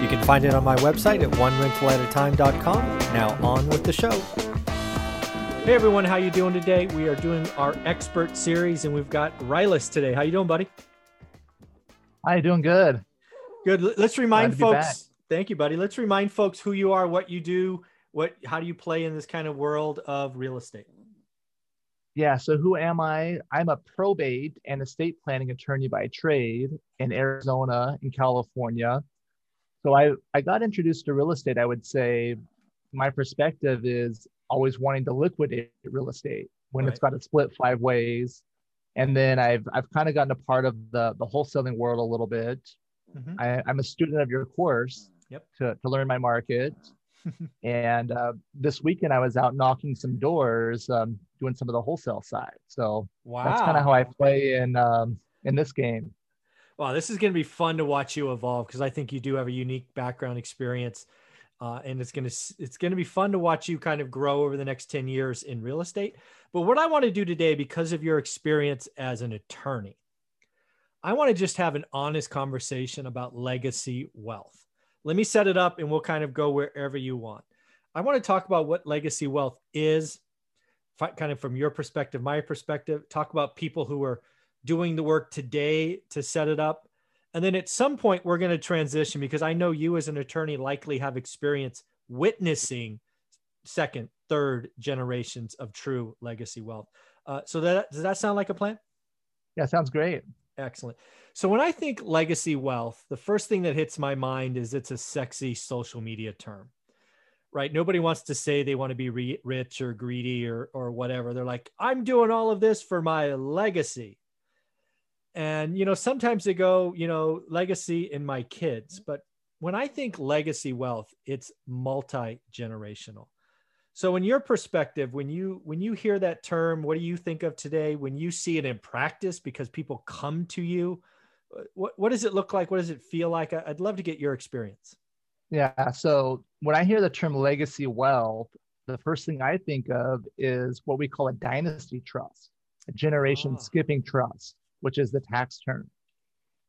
You can find it on my website at onerentalatatime.com. Now on with the show. Hey everyone, how you doing today? We are doing our expert series and we've got Rylas today. How you doing, buddy? Hi, you doing good. Good. Let's remind folks. Thank you, buddy. Let's remind folks who you are, what you do, what how do you play in this kind of world of real estate? Yeah, so who am I? I'm a probate and estate planning attorney by trade in Arizona and California. So I, I got introduced to real estate. I would say my perspective is always wanting to liquidate real estate when right. it's got to split five ways. And then I've, I've kind of gotten a part of the, the wholesaling world a little bit. Mm-hmm. I, am a student of your course yep. to, to learn my market. and uh, this weekend I was out knocking some doors, um, doing some of the wholesale side. So wow. that's kind of how I play in um, in this game. Wow, this is going to be fun to watch you evolve because I think you do have a unique background experience, uh, and it's going to it's going to be fun to watch you kind of grow over the next ten years in real estate. But what I want to do today, because of your experience as an attorney, I want to just have an honest conversation about legacy wealth. Let me set it up, and we'll kind of go wherever you want. I want to talk about what legacy wealth is, kind of from your perspective, my perspective. Talk about people who are doing the work today to set it up. And then at some point, we're going to transition because I know you as an attorney likely have experience witnessing second, third generations of true legacy wealth. Uh, so that does that sound like a plan? Yeah, sounds great. Excellent. So when I think legacy wealth, the first thing that hits my mind is it's a sexy social media term, right? Nobody wants to say they want to be re- rich or greedy or or whatever. They're like, I'm doing all of this for my legacy and you know sometimes they go you know legacy in my kids but when i think legacy wealth it's multi-generational. So in your perspective when you when you hear that term what do you think of today? When you see it in practice because people come to you what, what does it look like? What does it feel like? I'd love to get your experience. Yeah. So when i hear the term legacy wealth the first thing i think of is what we call a dynasty trust a generation oh. skipping trust which is the tax term.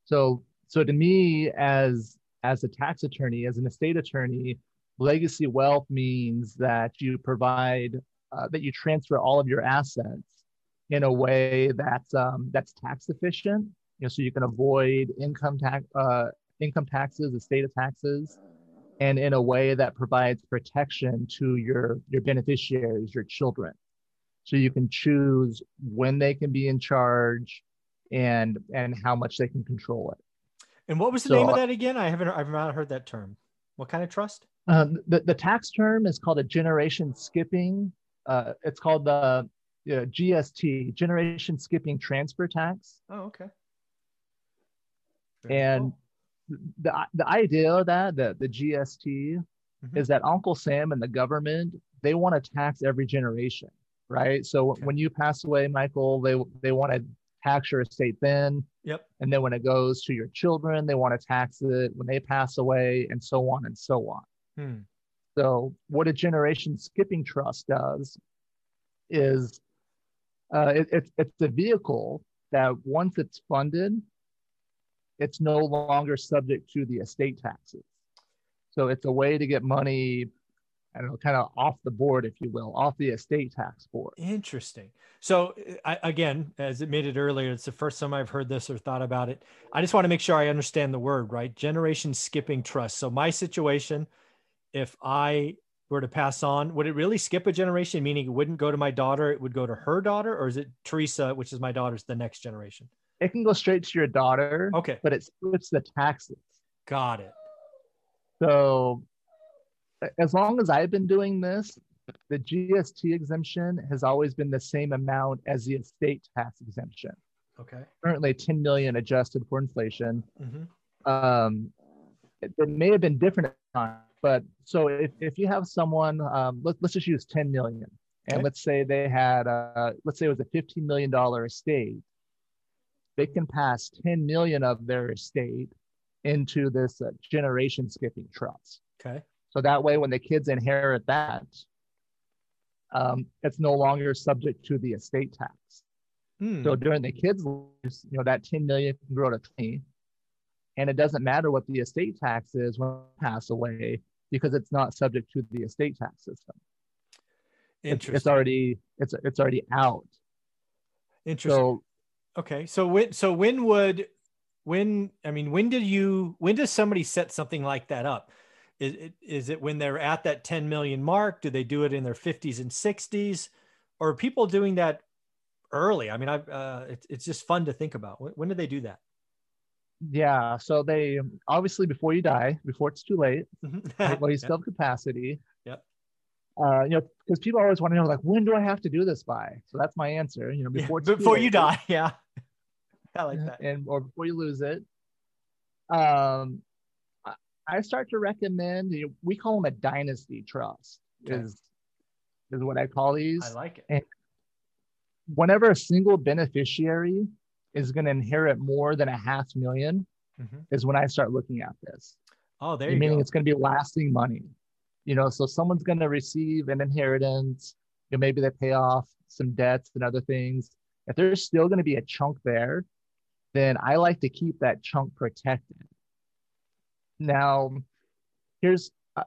So, so to me, as as a tax attorney, as an estate attorney, legacy wealth means that you provide uh, that you transfer all of your assets in a way that's um, that's tax efficient. You know, so you can avoid income tax uh, income taxes, estate taxes, and in a way that provides protection to your your beneficiaries, your children. So you can choose when they can be in charge, and and how much they can control it. And what was the so, name of that again? I haven't I've not heard that term. What kind of trust? Um, the the tax term is called a generation skipping. Uh, it's called the GST, generation skipping transfer tax. Oh, okay. Very and cool. the the idea of that, the the GST, mm-hmm. is that Uncle Sam and the government they want to tax every generation, right? So okay. when you pass away, Michael, they they want to tax your estate then. Yep. And then when it goes to your children, they want to tax it when they pass away, and so on and so on. Hmm. So, what a generation skipping trust does is uh, it, it's it's a vehicle that once it's funded, it's no longer subject to the estate taxes. So it's a way to get money I don't know, kind of off the board, if you will, off the estate tax board. Interesting. So, I, again, as admitted earlier, it's the first time I've heard this or thought about it. I just want to make sure I understand the word, right? Generation skipping trust. So, my situation, if I were to pass on, would it really skip a generation? Meaning it wouldn't go to my daughter, it would go to her daughter, or is it Teresa, which is my daughter's, the next generation? It can go straight to your daughter. Okay. But it splits the taxes. Got it. So as long as I've been doing this, the GST exemption has always been the same amount as the estate tax exemption. Okay. Currently 10 million adjusted for inflation. Mm-hmm. Um, it, it, may have been different but so if, if you have someone, um, let, let's just use 10 million. And Okay. let's say they had, uh, let's say it was a $15 million estate. They can pass 10 million of their estate into this uh, generation skipping trust. Okay. So that way, when the kids inherit that, um, it's no longer subject to the estate tax. Hmm. So during the kids' lives, you know, that 10 million can grow to 20. And it doesn't matter what the estate tax is when they pass away because it's not subject to the estate tax system. It's, Interesting. it's already it's it's already out. Interesting. So Okay. So when so when would when I mean when did you when does somebody set something like that up? Is it is it when they're at that 10 million mark? Do they do it in their 50s and 60s? Or are people doing that early? I mean, I uh it's it's just fun to think about. When, when did they do that? yeah, so they obviously before you die, before it's too late, while you still have capacity. Yep. Uh, you know, because people always want to know, like, when do I have to do this by? So that's my answer. You know, Yeah, before it's before you die. Yeah. I like that. and or before you lose it. Um, I- start to recommend. You know, we call them a dynasty trust. Okay. Is is what I call these. I like it. Whenever a single beneficiary is going to inherit more than a half million, Mhm. is when I start looking at this. Oh, there you meaning it's going to be lasting money. You know, so someone's going to receive an inheritance. You know, maybe they pay off some debts and other things. If there's still going to be a chunk there, then I like to keep that chunk protected. Now, here's I,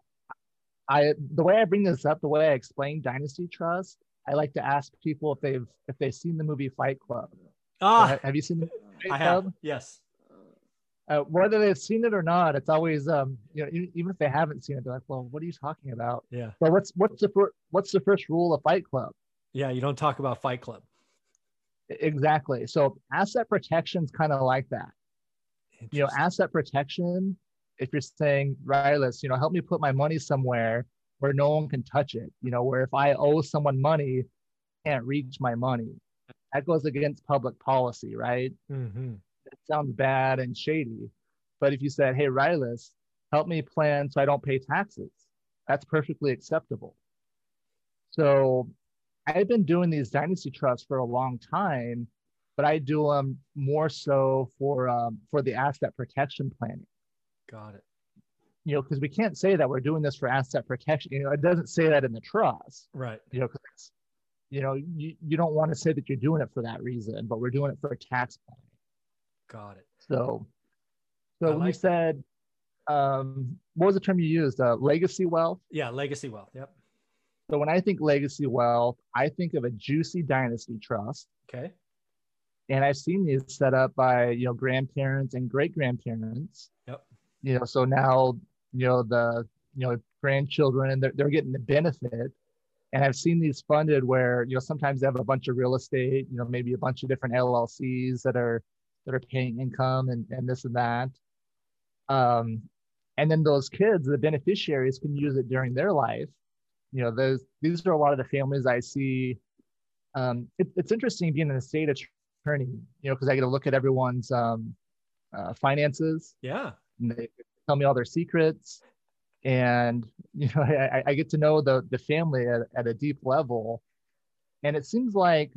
I the way I bring this up, the way I explain Dynasty Trust. I like to ask people if they've if they've seen the movie Fight Club. Ah, have you seen the movie Fight I have. Club? Yes. uh, whether they've seen it or not, it's always um, you know, even if they haven't seen it, they're like, well, what are you talking about? Yeah. Well, what's what's the fir- what's the first rule of Fight Club? Yeah. You don't talk about Fight Club. Exactly. So asset protection's kind of like that. You know, asset protection. If you're saying, Rylas, you know, help me put my money somewhere where no one can touch it. You know, where if I owe someone money, can't reach my money. That goes against public policy, right? Mm-hmm. it sounds bad and shady. But if you said, hey, Rylas, help me plan so I don't pay taxes, that's perfectly acceptable. So I've been doing these dynasty trusts for a long time, but I do them more so for um, for the asset protection planning. Got it. You know, because we can't say that we're doing this for asset protection. You know, it doesn't say that in the trust. Right. You know, because you know you, you don't want to say that you're doing it for that reason, but we're doing it for tax planning. Got it. So, so when you said, um, what was the term you used? Uh, legacy wealth. Yeah. Legacy wealth. Yep. So when I think legacy wealth, I think of a juicy dynasty trust, Okay. and I've seen these set up by you know grandparents and great grandparents. Yep. You know, so now you know the you know grandchildren and they're they're getting the benefit. And I've seen these funded where you know sometimes they have a bunch of real estate, you know maybe a bunch of different LLCs that are that are paying income and, and this and that. Um, and then those kids, the beneficiaries, can use it during their life. You know, those these are a lot of the families I see. Um, it, it's interesting being an estate attorney, you know, because I get to look at everyone's um, uh, finances Yeah. And they tell me all their secrets, and you know, I, I get to know the the family at, at a deep level, and it seems like,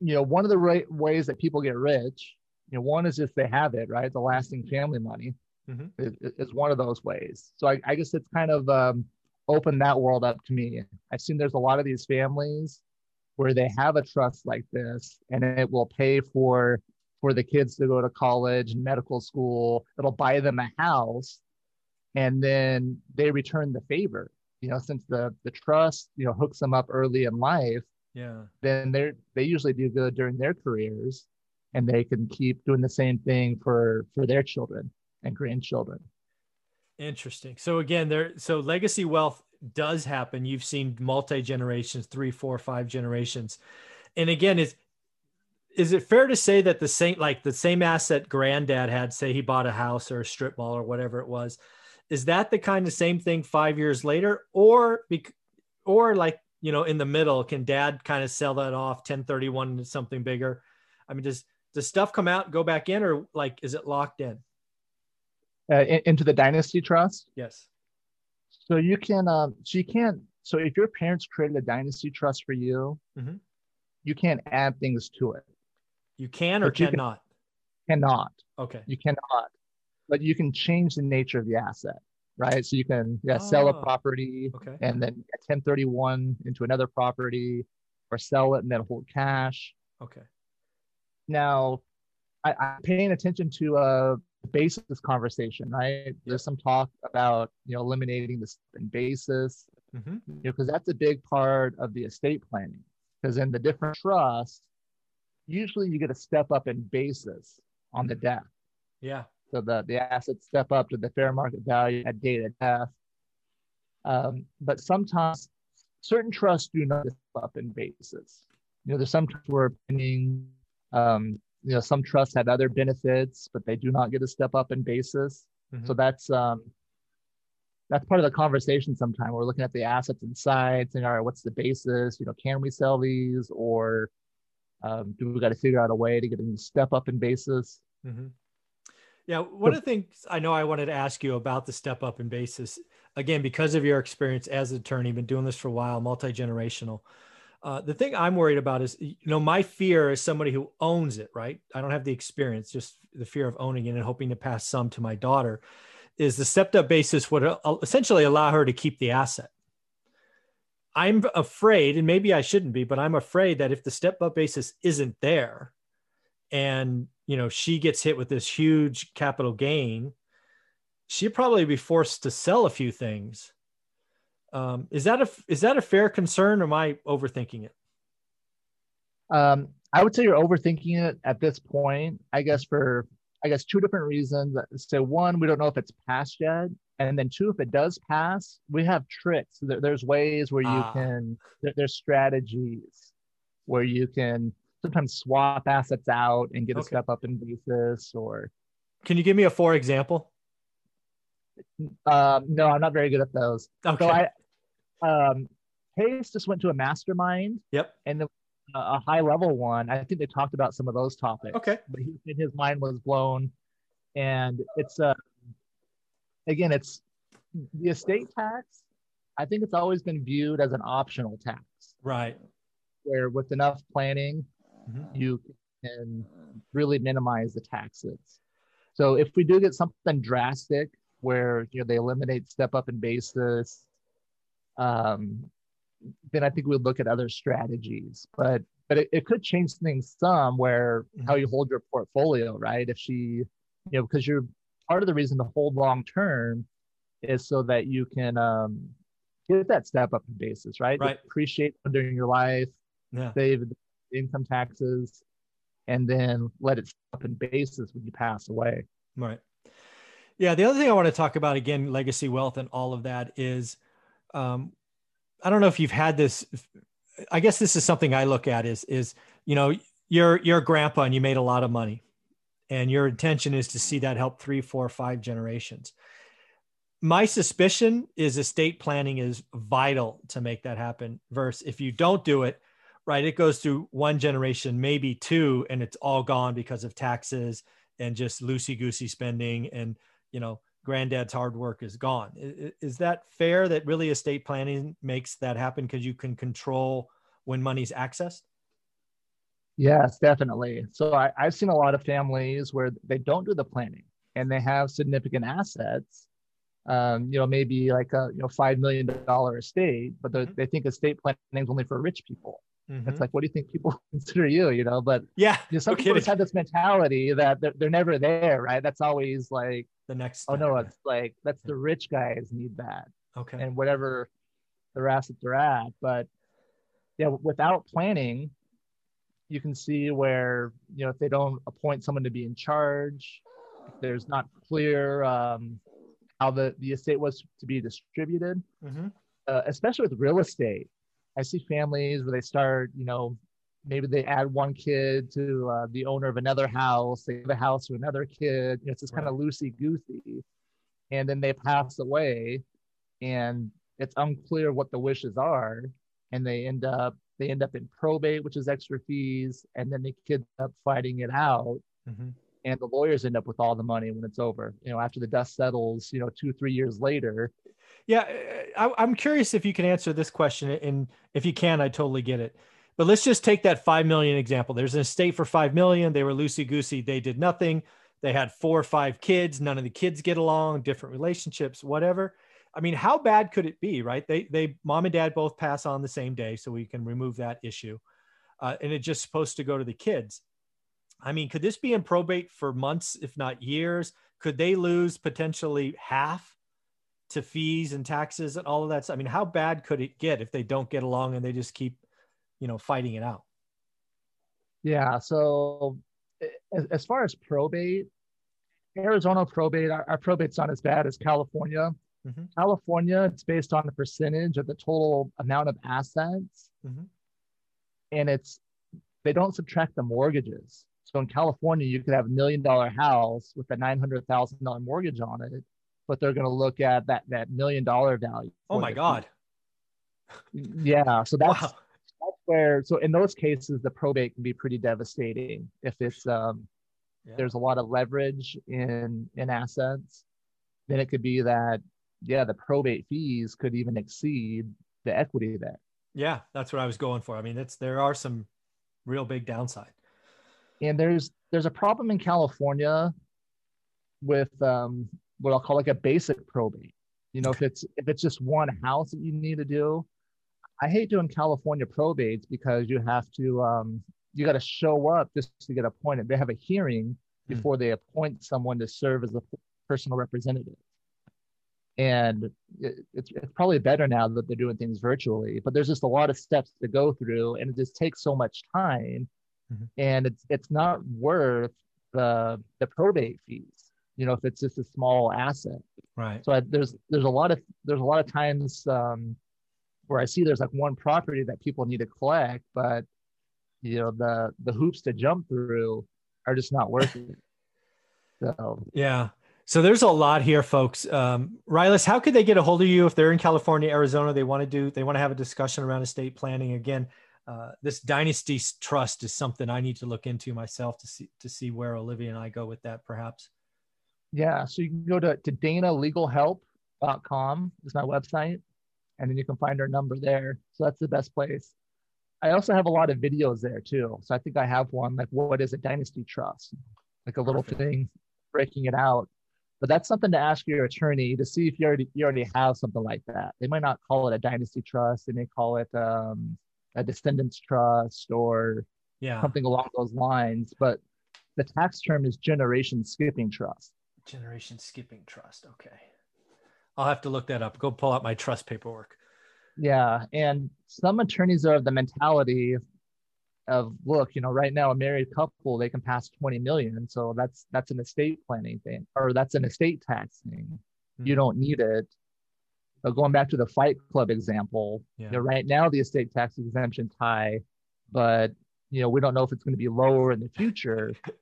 you know, one of the right ways that people get rich, you know, one is if they have it, right, the lasting family money, Mhm. is, is one of those ways. So I, I guess it's kind of um, opened that world up to me. I've seen there's a lot of these families where they have a trust like this, and it will pay for for the kids to go to college and medical school. It'll buy them a house, and then they return the favor. You know, since the the trust you know hooks them up early in life, Yeah. then they're they usually do good during their careers, and they can keep doing the same thing for for their children and grandchildren. Interesting. So again, there so legacy wealth does happen. You've seen multi generations, three, four, five generations. And again, is is it fair to say that the same like the same asset granddad had, say he bought a house or a strip mall or whatever it was, is that the kind of same thing five years later? Or bec- or like, you know, in the middle, can dad kind of sell that off 1031 into something bigger? I mean, does does stuff come out, go back in, or like is it locked in? Uh, into the dynasty trust. Yes. So you can, um, so you can't. So if your parents created a dynasty trust for you, Mhm. you can't add things to it. You can or you can- cannot. Cannot. Okay. You cannot. But you can change the nature of the asset, right? So you can yeah, sell a Oh. property Okay. and then 1031 into another property, or sell it and then hold cash. Okay. Now, I, I'm paying attention to a basis conversation, right? There's some talk about you know eliminating the basis, hmm you know, because that's a big part of the estate planning. Because in the different trusts, usually you get a step up in basis on the death. Yeah. So the, the assets step up to the fair market value at date of death. Um, but sometimes certain trusts do not step up in basis. You know, there's some trusts where pending, um, you know, some trusts have other benefits, but they do not get a step up in basis. Mhm. So that's um, that's part of the conversation. Sometimes we're looking at the assets inside, saying, all right, what's the basis? You know, can we sell these, or um, do we got to figure out a way to get them to step up in basis? Mm-hmm. Yeah, one of the things I know I wanted to ask you about the step up in basis, again, because of your experience as an attorney, been doing this for a while, multi generational. Uh, the thing I'm worried about is, you know, my fear is somebody who owns it, right? I don't have the experience, just the fear of owning it and hoping to pass some to my daughter. Is the stepped up basis would uh, essentially allow her to keep the asset? I'm afraid, and maybe I shouldn't be, but I'm afraid that if the step up basis isn't there, and you know she gets hit with this huge capital gain she'd probably be forced to sell a few things um, is that a is that a fair concern or am i overthinking it Um, I would say you're overthinking it at this point. I guess for I guess two different reasons. So one, we don't know if it's passed yet, and then two, if it does pass, we have tricks. There, there's ways where you Ah. can. There, there's strategies where you can sometimes swap assets out and get a step up in basis. Or can you give me a for example um, no, I'm not very good at those. okay So I, um, Hayes just went to a mastermind yep and a high level one. I think they talked about some of those topics. okay but he said his mind was blown and it's uh again it's the estate tax i think it's always been viewed as an optional tax right where with enough planning Mhm. you can really minimize the taxes so if we do get something drastic where you know they eliminate step up in basis um then i think we'd look at other strategies but but it, it could change things some where how you hold your portfolio right if she you know because you're part of the reason to hold long term is so that you can um get that step up in basis right Right. appreciate during your life yeah save income taxes and then let it step up in basis when you pass away Right. Yeah. The other thing I want to talk about again, legacy wealth and all of that is, um, I don't know if you've had this. I guess this is something I look at is is you know you're you're a grandpa and you made a lot of money, and your intention is to see that help three, four, five generations. My suspicion is estate planning is vital to make that happen. Versus if you don't do it, right, it goes through one generation, maybe two, and it's all gone because of taxes and just loosey goosey spending and you know granddad's hard work is gone is that fair that really estate planning makes that happen because you can control when money's accessed Yes, definitely. So I, I've seen a lot of families where they don't do the planning and they have significant assets. Um, you know, maybe like a you know five million dollar estate, but they Mhm. they think estate planning is only for rich people. Mhm. It's like, what do you think people consider you? You know, but yeah you know, some no people just have this mentality that they're, they're never there, right? That's always like, the next oh no, it's like that's the rich guys need that, okay and whatever their assets are at. But yeah, without planning, you can see where you know if they don't appoint someone to be in charge, there's not clear um, how the the estate was to be distributed, Mhm. uh, especially with real estate. I see families where they start, you know, maybe they add one kid to uh, the owner of another house, they give a house to another kid. You know, it's just kind of loosey goosey, and then they pass away, and it's unclear what the wishes are, and they end up they end up in probate, which is extra fees, and then the kids end up fighting it out, Mhm. and the lawyers end up with all the money when it's over. You know, after the dust settles, you know, two three years later, Yeah, I, I'm curious if you can answer this question, and if you can, I totally get it. But let's just take that five million example. There's an estate for five million. They were loosey goosey. They did nothing. They had four or five kids. None of the kids get along. Different relationships. Whatever. I mean, how bad could it be, right? They they mom and dad both pass on the same day, so we can remove that issue, uh, and it's just supposed to go to the kids. I mean, could this be in probate for months, if not years? Could they lose potentially half to fees and taxes and all of that? I mean, how bad could it get if they don't get along and they just keep, you know, fighting it out? Yeah. So, as, far as probate, Arizona probate, our, our probate's not as bad as California. Mm-hmm. California, it's based on the percentage of the total amount of assets. Mm-hmm. And it's, they don't subtract the mortgages. So in California, you could have a million dollar house with a nine hundred thousand dollar mortgage on it, but they're going to look at that that million dollar value. Oh my god! Yeah, so that's, wow. Where. So in those cases, the probate can be pretty devastating if it's um, yeah. there's a lot of leverage in in assets. Then it could be that yeah, the probate fees could even exceed the equity there. Yeah, that's what I was going for. I mean, it's there are some real big downside and there's there's a problem in California with um, what I'll call like a basic probate. You know, if it's if it's just one house that you need to do, I hate doing California probates because you have to um, you got to show up just to get appointed. They have a hearing hmm. before mm. they appoint someone to serve as a personal representative. And it, it's, it's probably better now that they're doing things virtually, but there's just a lot of steps to go through, and it just takes so much time mm-hmm. and it's it's not worth the the probate fees you know if it's just a small asset right so I, there's there's a lot of there's a lot of times um, where i see there's like one property that people need to collect but you know the the hoops to jump through are just not worth it so yeah so there's a lot here, folks. Um, Rylas, how could they get a hold of you if they're in California, Arizona? They want to do, they want to have a discussion around estate planning. Again, uh, this dynasty trust is something I need to look into myself to see to see where Olivia and I go with that, perhaps. Yeah, so you can go to, to danalegalhelp.com is my website, and then you can find our number there. So that's the best place. I also have a lot of videos there too. So I think I have one like what is a dynasty trust, like a little Perfect. thing breaking it out. But that's something to ask your attorney to see if you already you already have something like that. They might not call it a dynasty trust. They may call it um, a descendants trust or yeah. something along those lines. But the tax term is generation skipping trust. Generation skipping trust. Okay. I'll have to look that up. Go pull out my trust paperwork. Yeah. And some attorneys are of the mentality of look, you know, right now a married couple, they can pass 20 million. So that's that's an estate planning thing, or that's an estate tax thing. Mm-hmm. You hmm. don't need it. But going back to the Fight Club example, yeah. you know, right now the estate tax exemption high, but you know we don't know if it's going to be lower in the future.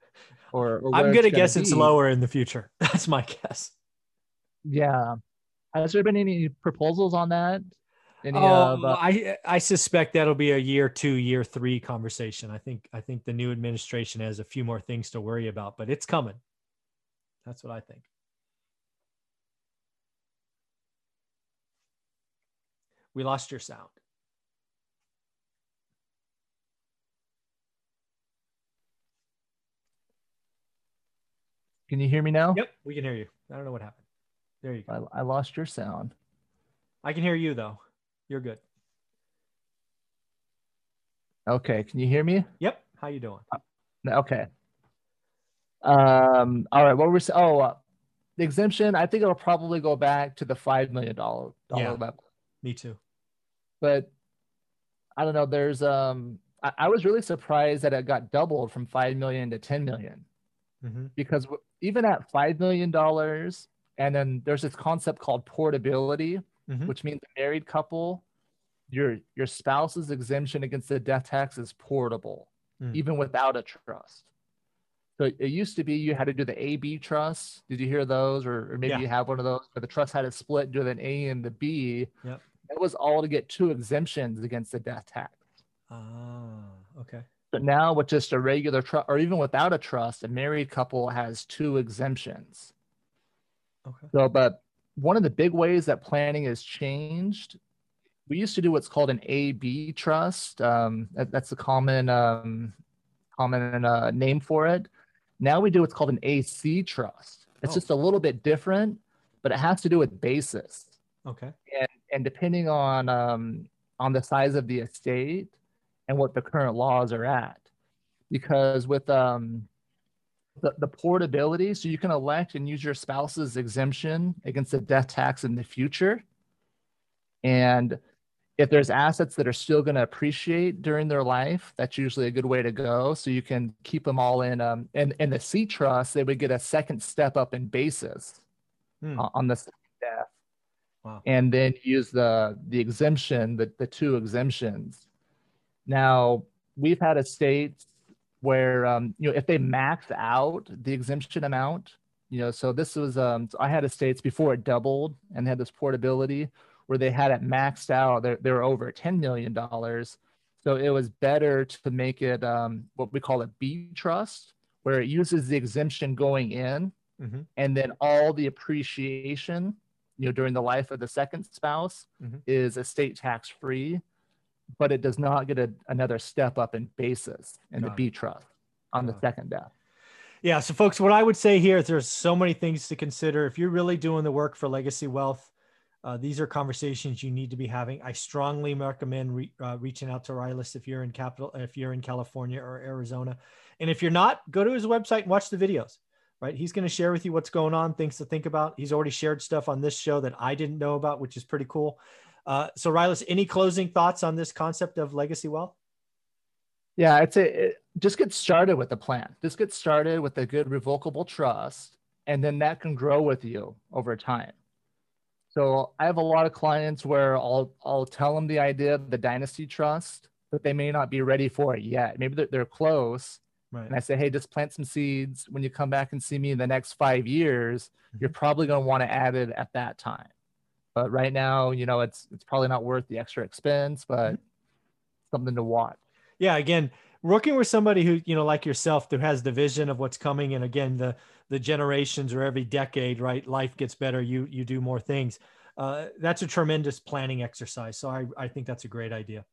Or, or I'm gonna guess it's lower in the future. That's my guess. Yeah. Has there been any proposals on that? Any, um, uh, I I suspect that'll be a year two, year three conversation. I think I think the new administration has a few more things to worry about, but it's coming. That's what I think. We lost your sound. Can you hear me now? Yep, we can hear you. I don't know what happened. There you go. I, I lost your sound. I can hear you though. You're good. Okay, can you hear me? Yep. How you doing? Uh, okay. Um. All right. What we're oh, uh, the exemption. I think it'll probably go back to the five million dollar yeah, level. Me too but I don't know. There's um, I, I, was really surprised that it got doubled from five million to ten million. Mm-hmm. because even at five million dollars, and then there's this concept called portability, mm-hmm. which means a married couple, your your spouse's exemption against the death tax is portable, mm. even without a trust. So it used to be you had to do the AB trust. Did you hear those, or, or maybe yeah. you have one of those? But the trust had to split, do an A and the B. Yep. That was all to get two exemptions against the death tax. Ah, okay. But now with just a regular trust, or even without a trust, a married couple has two exemptions. Okay. So, but one of the big ways that planning has changed we used to do what's called an AB trust. Um, that, that's the common um, common uh, name for it. Now we do what's called an AC trust. It's oh. just a little bit different, but it has to do with basis. Okay. And and depending on um, on the size of the estate and what the current laws are at, because with um, the, the portability, so you can elect and use your spouse's exemption against the death tax in the future. And if there's assets that are still going to appreciate during their life, that's usually a good way to go. So you can keep them all in. Um, and in the C trust, they would get a second step up in basis hmm. on the death, wow. and then use the the exemption, the the two exemptions. Now we've had estates where um, you know if they max out the exemption amount, you know, so this was um, I had estates before it doubled and had this portability where they had it maxed out. They, they were over $10 million. So it was better to make it um, what we call a B trust, where it uses the exemption going in mm-hmm. and then all the appreciation, you know, during the life of the second spouse mm-hmm. is estate tax free, but it does not get a, another step up in basis in Got the B trust on Got the second death. Yeah. So, folks, what I would say here is there's so many things to consider. If you're really doing the work for legacy wealth, uh, these are conversations you need to be having. I strongly recommend re, uh, reaching out to Rylas if you're in capital, if you're in California or Arizona, and if you're not, go to his website and watch the videos. Right, he's going to share with you what's going on, things to think about. He's already shared stuff on this show that I didn't know about, which is pretty cool. Uh, so, Rylas, any closing thoughts on this concept of legacy wealth? Yeah, I'd say it, just get started with the plan. Just get started with a good revocable trust, and then that can grow with you over time. So I have a lot of clients where I'll I'll tell them the idea of the dynasty trust, but they may not be ready for it yet. Maybe they're, they're close. Right. And I say, hey, just plant some seeds. When you come back and see me in the next five years, mm-hmm. you're probably going to want to add it at that time. But right now, you know, it's it's probably not worth the extra expense, but mm-hmm. something to watch. Yeah, again, working with somebody who you know like yourself who has the vision of what's coming and again the the generations or every decade right life gets better you you do more things uh, that's a tremendous planning exercise so I, I think that's a great idea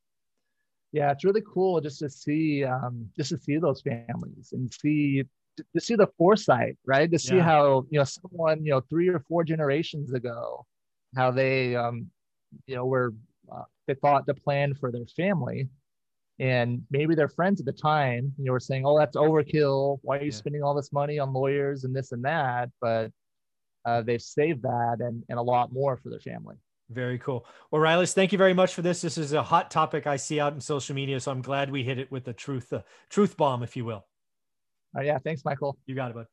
yeah it's really cool just to see um, just to see those families and see to see the foresight right to see yeah. how you know someone you know three or four generations ago how they um you know were uh, they thought to plan for their family. And maybe their friends at the time you know were saying oh that's overkill. Why are you yeah. spending all this money on lawyers and this and that? But uh, they've saved that and, and a lot more for their family. Very cool. Well Rylas, thank you very much for this. This is a hot topic i see out in social media so i'm glad we hit it with the truth uh, truth bomb if you will. Uh, yeah. Thanks michael. You got it bud